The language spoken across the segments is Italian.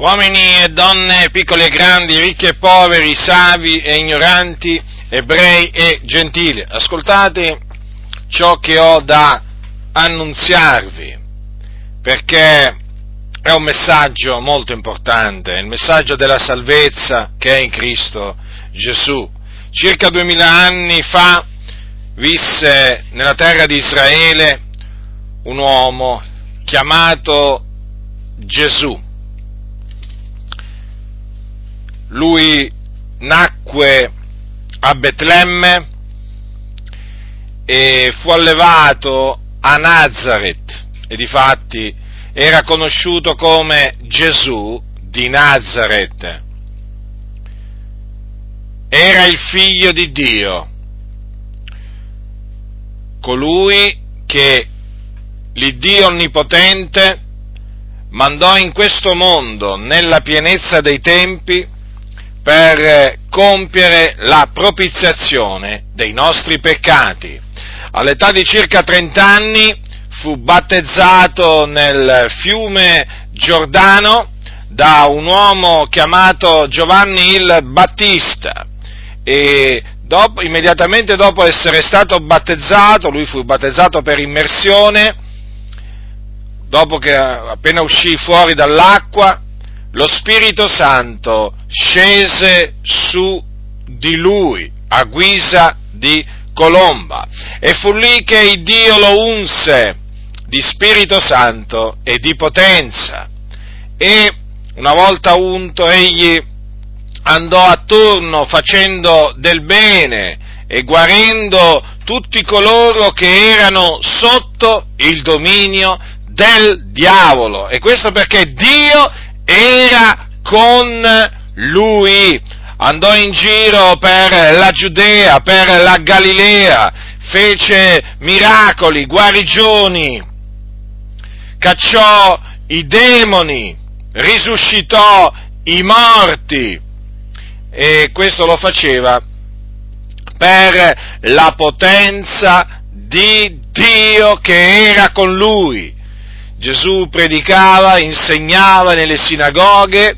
uomini e donne, piccoli e grandi, ricchi e poveri, savi e ignoranti, ebrei e gentili, ascoltate ciò che ho da annunziarvi, perché è un messaggio molto importante, il messaggio della salvezza che è in Cristo Gesù. Circa duemila anni fa visse nella terra di Israele un uomo chiamato Gesù lui nacque a Betlemme e fu allevato a Nazareth e difatti era conosciuto come Gesù di Nazareth. Era il figlio di Dio, colui che l'Iddio Onnipotente mandò in questo mondo nella pienezza dei tempi per compiere la propiziazione dei nostri peccati. All'età di circa 30 anni fu battezzato nel fiume Giordano da un uomo chiamato Giovanni il Battista e dopo, immediatamente dopo essere stato battezzato, lui fu battezzato per immersione, dopo che appena uscì fuori dall'acqua, lo Spirito Santo scese su di lui a guisa di colomba e fu lì che Dio lo unse di Spirito Santo e di potenza e una volta unto egli andò attorno facendo del bene e guarendo tutti coloro che erano sotto il dominio del diavolo. E questo perché Dio era con lui, andò in giro per la Giudea, per la Galilea, fece miracoli, guarigioni, cacciò i demoni, risuscitò i morti e questo lo faceva per la potenza di Dio che era con lui. Gesù predicava, insegnava nelle sinagoghe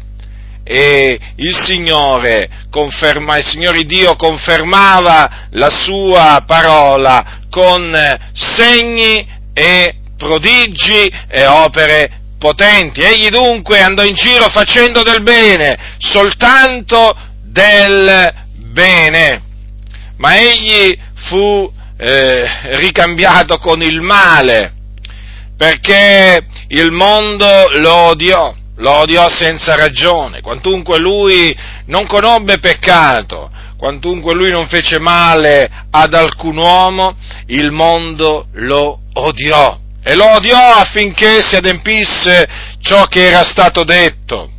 e il Signore, conferma, il Signore Dio confermava la sua parola con segni e prodigi e opere potenti. Egli dunque andò in giro facendo del bene, soltanto del bene, ma egli fu eh, ricambiato con il male perché il mondo lo odiò, lo odiò senza ragione, quantunque lui non conobbe peccato, quantunque lui non fece male ad alcun uomo, il mondo lo odiò e lo odiò affinché si adempisse ciò che era stato detto.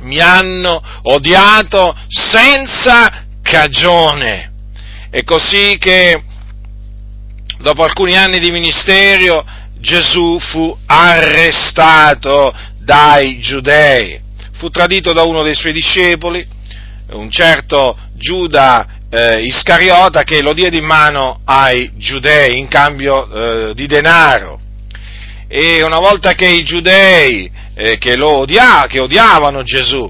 Mi hanno odiato senza cagione. E così che dopo alcuni anni di ministero Gesù fu arrestato dai giudei, fu tradito da uno dei suoi discepoli, un certo Giuda eh, Iscariota che lo diede in mano ai giudei in cambio eh, di denaro. E una volta che i giudei eh, che, odia, che odiavano Gesù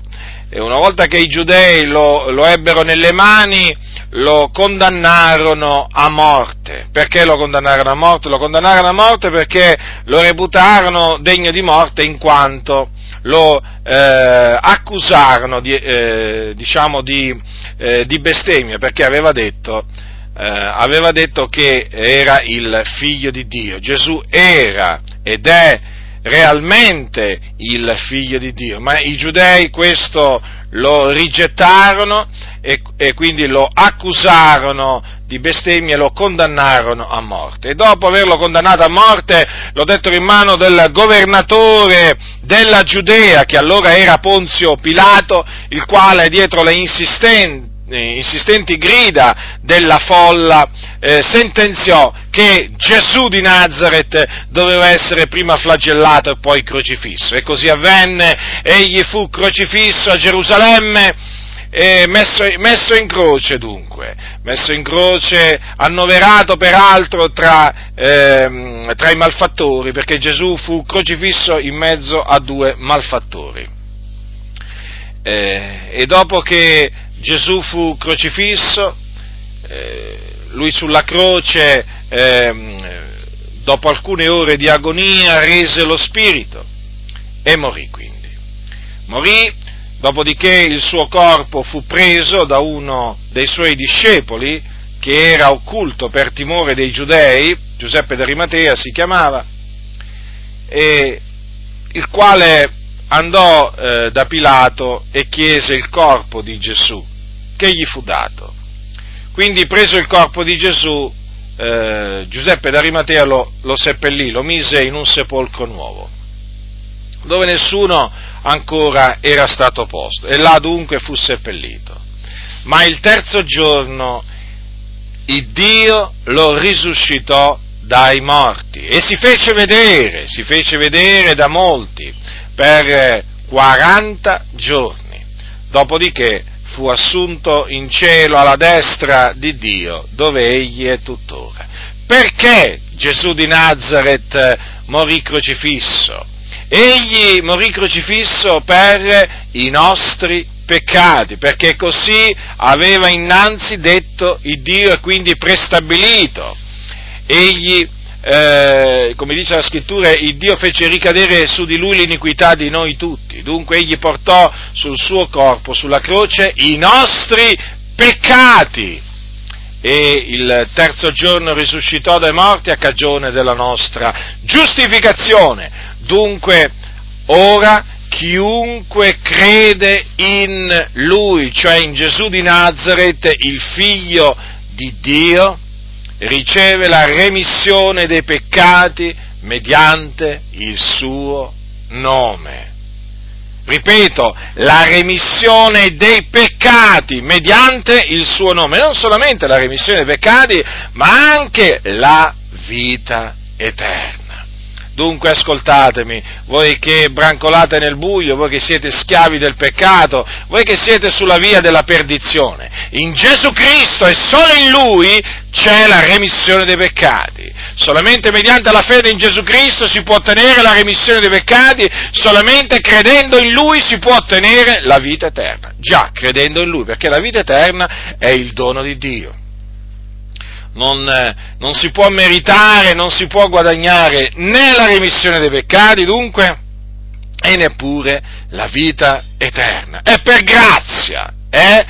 e una volta che i giudei lo, lo, ebbero nelle mani, lo condannarono a morte. Perché lo condannarono a morte? Lo condannarono a morte perché lo reputarono degno di morte in quanto lo eh, accusarono di, eh, diciamo di, eh, di, bestemmia, perché aveva detto, eh, aveva detto che era il figlio di Dio. Gesù era ed è realmente il figlio di Dio, ma i giudei questo lo rigettarono e, e, quindi lo accusarono di bestemmia e lo condannarono a morte. E dopo averlo condannato a morte lo dettero in mano del governatore della Giudea, che allora era Ponzio Pilato, il quale dietro le insistenti insistenti grida della folla eh, sentenziò che Gesù di Nazareth doveva essere prima flagellato e poi crocifisso. E così avvenne, egli fu crocifisso a Gerusalemme messo, messo, in croce dunque, messo in croce, annoverato peraltro tra, ehm, tra i malfattori, perché Gesù fu crocifisso in mezzo a due malfattori. eh, e dopo che Gesù fu crocifisso, eh, lui sulla croce, ehm, dopo alcune ore di agonia, rese lo spirito e morì quindi. Morì, dopodiché il suo corpo fu preso da uno dei suoi discepoli, che era occulto per timore dei giudei, Giuseppe d'Arimatea si chiamava, e il quale andò eh, da Pilato e chiese il corpo di Gesù, che gli fu dato. Quindi preso il corpo di Gesù, eh, Giuseppe d'Arimatea lo, lo seppellì, lo mise in un sepolcro nuovo, dove nessuno ancora era stato posto, e là dunque fu seppellito. Ma il terzo giorno il Dio lo risuscitò dai morti e si fece vedere, si fece vedere da molti per 40 giorni, dopodiché fu assunto in cielo alla destra di Dio, dove egli è tuttora. Perché Gesù di Nazareth morì crocifisso? Egli morì crocifisso per i nostri peccati, perché così aveva innanzi detto il Dio e quindi prestabilito. Egli, eh, come dice la scrittura, il Dio fece ricadere su di lui l'iniquità di noi tutti, dunque egli portò sul suo corpo, sulla croce, i nostri peccati e il terzo giorno risuscitò dai morti a cagione della nostra giustificazione. Dunque, ora chiunque crede in Lui, cioè in Gesù di Nazareth, il Figlio di Dio, riceve la remissione dei peccati mediante il suo nome. Ripeto, la remissione dei peccati mediante il suo nome, non solamente la remissione dei peccati, ma anche la vita eterna. Dunque ascoltatemi, voi che brancolate nel buio, voi che siete schiavi del peccato, voi che siete sulla via della perdizione, in Gesù Cristo e solo in Lui c'è la remissione dei peccati. Solamente mediante la fede in Gesù Cristo si può ottenere la remissione dei peccati, solamente credendo in Lui si può ottenere la vita eterna. Già, credendo in Lui, perché la vita eterna è il dono di Dio non, eh, non si può meritare, non si può guadagnare né la remissione dei peccati, dunque, e neppure la vita eterna. È per grazia, è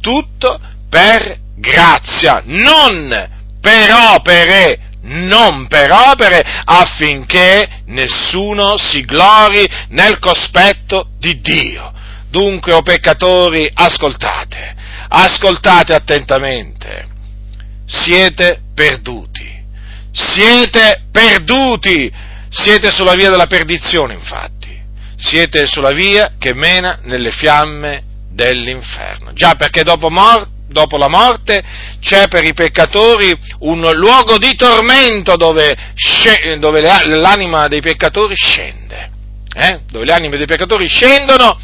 tutto per grazia, non per opere, non per opere affinché nessuno si glori nel cospetto di Dio. Dunque, o peccatori, ascoltate, ascoltate attentamente siete perduti. Siete perduti. Siete sulla via della perdizione, infatti. Siete sulla via che mena nelle fiamme dell'inferno. Già perché dopo, mor- dopo la morte c'è per i peccatori un luogo di tormento dove, sc- dove l'anima dei peccatori scende. Eh? Dove le anime dei peccatori scendono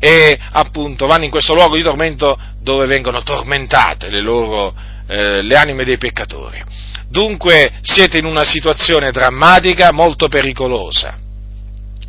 e appunto vanno in questo luogo di tormento dove vengono tormentate le loro eh, le anime dei peccatori. Dunque siete in una situazione drammatica, molto pericolosa.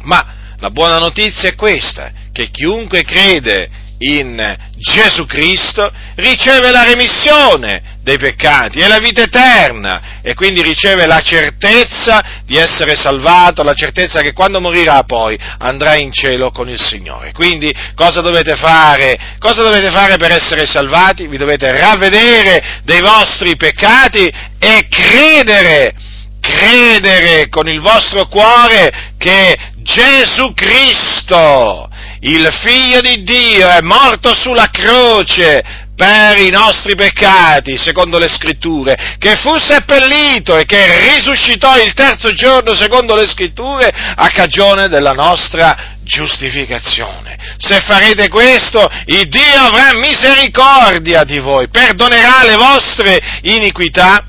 Ma la buona notizia è questa, che chiunque crede in Gesù Cristo riceve la remissione dei peccati e la vita eterna e quindi riceve la certezza di essere salvato, la certezza che quando morirà poi andrà in cielo con il Signore. Quindi cosa dovete fare? Cosa dovete fare per essere salvati? Vi dovete ravvedere dei vostri peccati e credere credere con il vostro cuore che Gesù Cristo il figlio di Dio è morto sulla croce per i nostri peccati, secondo le scritture, che fu seppellito e che risuscitò il terzo giorno, secondo le scritture, a cagione della nostra giustificazione. Se farete questo, il Dio avrà misericordia di voi, perdonerà le vostre iniquità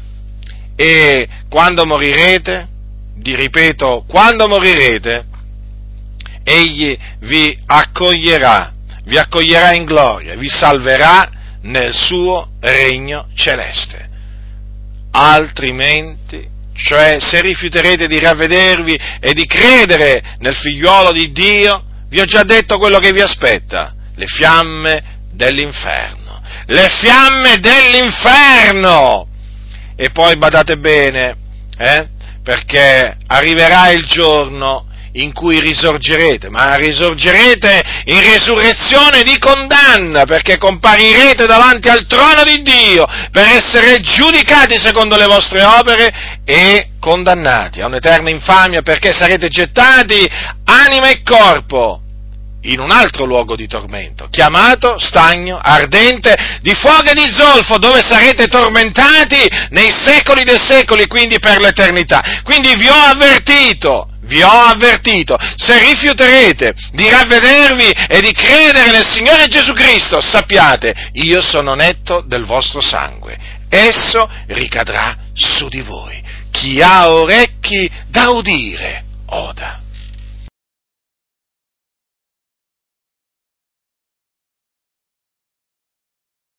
e quando morirete, di ripeto, quando morirete, egli vi accoglierà, vi accoglierà in gloria, vi salverà nel suo regno celeste. Altrimenti, cioè se rifiuterete di ravvedervi e di credere nel figliuolo di Dio, vi ho già detto quello che vi aspetta, le fiamme dell'inferno. Le fiamme dell'inferno! E poi badate bene, eh? perché arriverà il giorno in cui risorgerete, ma risorgerete in risurrezione di condanna, perché comparirete davanti al trono di Dio per essere giudicati secondo le vostre opere e condannati a un'eterna infamia, perché sarete gettati anima e corpo in un altro luogo di tormento, chiamato stagno ardente di fuoco e di zolfo, dove sarete tormentati nei secoli dei secoli, quindi per l'eternità. Quindi vi ho avvertito, vi ho avvertito, se rifiuterete di ravvedervi e di credere nel Signore Gesù Cristo, sappiate, io sono netto del vostro sangue, esso ricadrà su di voi. Chi ha orecchi da udire, oda.